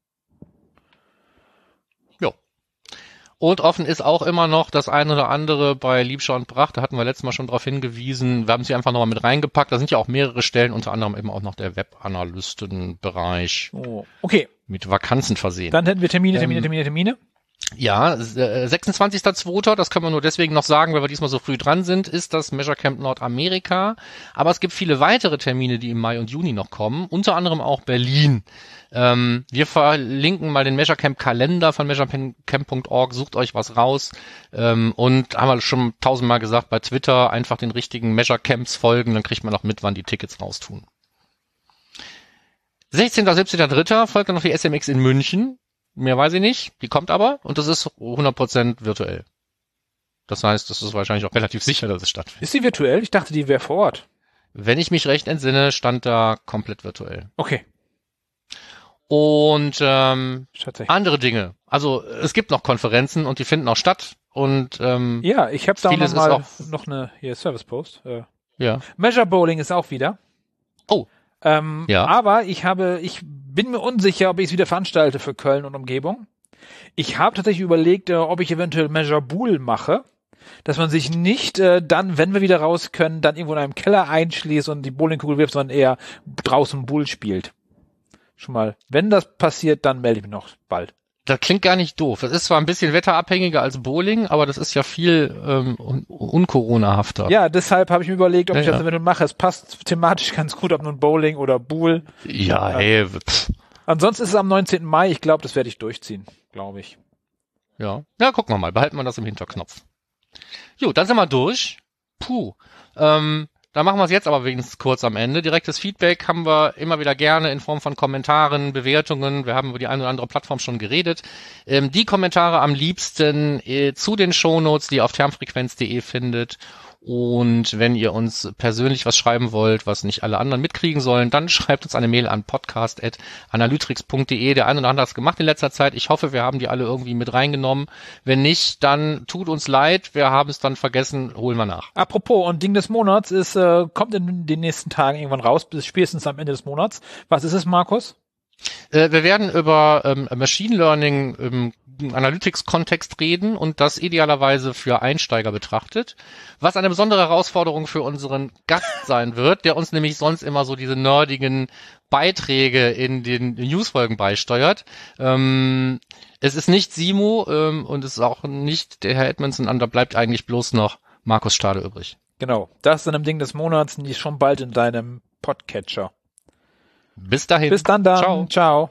Jo. Und offen ist auch immer noch das eine oder andere bei Liebscher und Bracht. Da hatten wir letztes Mal schon darauf hingewiesen. Wir haben sie einfach nochmal mit reingepackt. Da sind ja auch mehrere Stellen, unter anderem eben auch noch der Webanalystenbereich Oh, okay, mit Vakanzen versehen. dann hätten wir Termine, Termine, Ähm, Termine, Termine. Ja, äh, 26.02., das können wir nur deswegen noch sagen, weil wir diesmal so früh dran sind, ist das Measure Camp Nordamerika. Aber es gibt viele weitere Termine, die im Mai und Juni noch kommen, unter anderem auch Berlin. Ähm, wir verlinken mal den Measure Camp Kalender von measurecamp.org, sucht euch was raus. Ähm, und haben wir schon tausendmal gesagt, bei Twitter einfach den richtigen Measure Camps folgen, dann kriegt man auch mit, wann die Tickets raustun. 16. 17.3. folgt dann noch die SMX in München. Mehr weiß ich nicht. Die kommt aber und das ist 100% virtuell. Das heißt, das ist wahrscheinlich auch relativ sicher, dass es stattfindet. Ist die virtuell? Ich dachte, die wäre vor Ort. Wenn ich mich recht entsinne, stand da komplett virtuell. Okay. Und ähm, andere Dinge. Also es gibt noch Konferenzen und die finden auch statt. Und ähm, Ja, ich habe da auch noch, mal auch- noch eine hier Service Post. Äh, ja. Measure Bowling ist auch wieder. Oh. Ähm, Ja. Aber ich habe, ich bin mir unsicher, ob ich es wieder veranstalte für Köln und Umgebung. Ich habe tatsächlich überlegt, äh, ob ich eventuell Measure Bool mache, dass man sich nicht äh, dann, wenn wir wieder raus können, dann irgendwo in einem Keller einschließt und die Bowlingkugel wirft, sondern eher draußen Bull spielt. Schon mal, wenn das passiert, dann melde ich mich noch bald. Das klingt gar nicht doof. Das ist zwar ein bisschen wetterabhängiger als Bowling, aber das ist ja viel ähm, un uncoronahafter. Ja, deshalb habe ich mir überlegt, ob Ja, ich das ja. eventuell mache. Es passt thematisch ganz gut, ob nun Bowling oder Bool. Ja, hey, pff, Ansonsten ist es am 19. Mai. Ich glaube, das werde ich durchziehen, glaube ich. ja. Ja, gucken wir mal. Behalten wir das im Hinterknopf. Jo, dann sind wir durch. Puh. Ähm, da machen wir es jetzt aber wenigstens kurz am Ende. Direktes Feedback haben wir immer wieder gerne in Form von Kommentaren, Bewertungen. Wir haben über die eine oder andere Plattform schon geredet. Ähm, die Kommentare am liebsten äh, zu den Shownotes, die ihr auf termfrequenz.de findet. Und wenn ihr uns persönlich was schreiben wollt, was nicht alle anderen mitkriegen sollen, dann schreibt uns eine Mail an podcast.analytrix.de. Der eine oder andere hat es gemacht in letzter Zeit. Ich hoffe, wir haben die alle irgendwie mit reingenommen. Wenn nicht, dann tut uns leid. Wir haben es dann vergessen. Holen wir nach. Apropos, und Ding des Monats ist, äh, kommt in den nächsten Tagen irgendwann raus, bis spätestens am Ende des Monats. Was ist es, Markus? Äh, wir werden über ähm, Machine Learning im Analytics-Kontext reden und das idealerweise für Einsteiger betrachtet, was eine besondere Herausforderung für unseren Gast sein wird, der uns nämlich sonst immer so diese nerdigen Beiträge in den Newsfolgen beisteuert. Ähm, es ist nicht Simo ähm, und es ist auch nicht der Herr Edmondson, und da bleibt eigentlich bloß noch Markus Stade übrig. Genau, das ist dann im Ding des Monats, die schon bald in deinem Podcatcher. Bis dahin. Bis dann dann. Ciao. Ciao.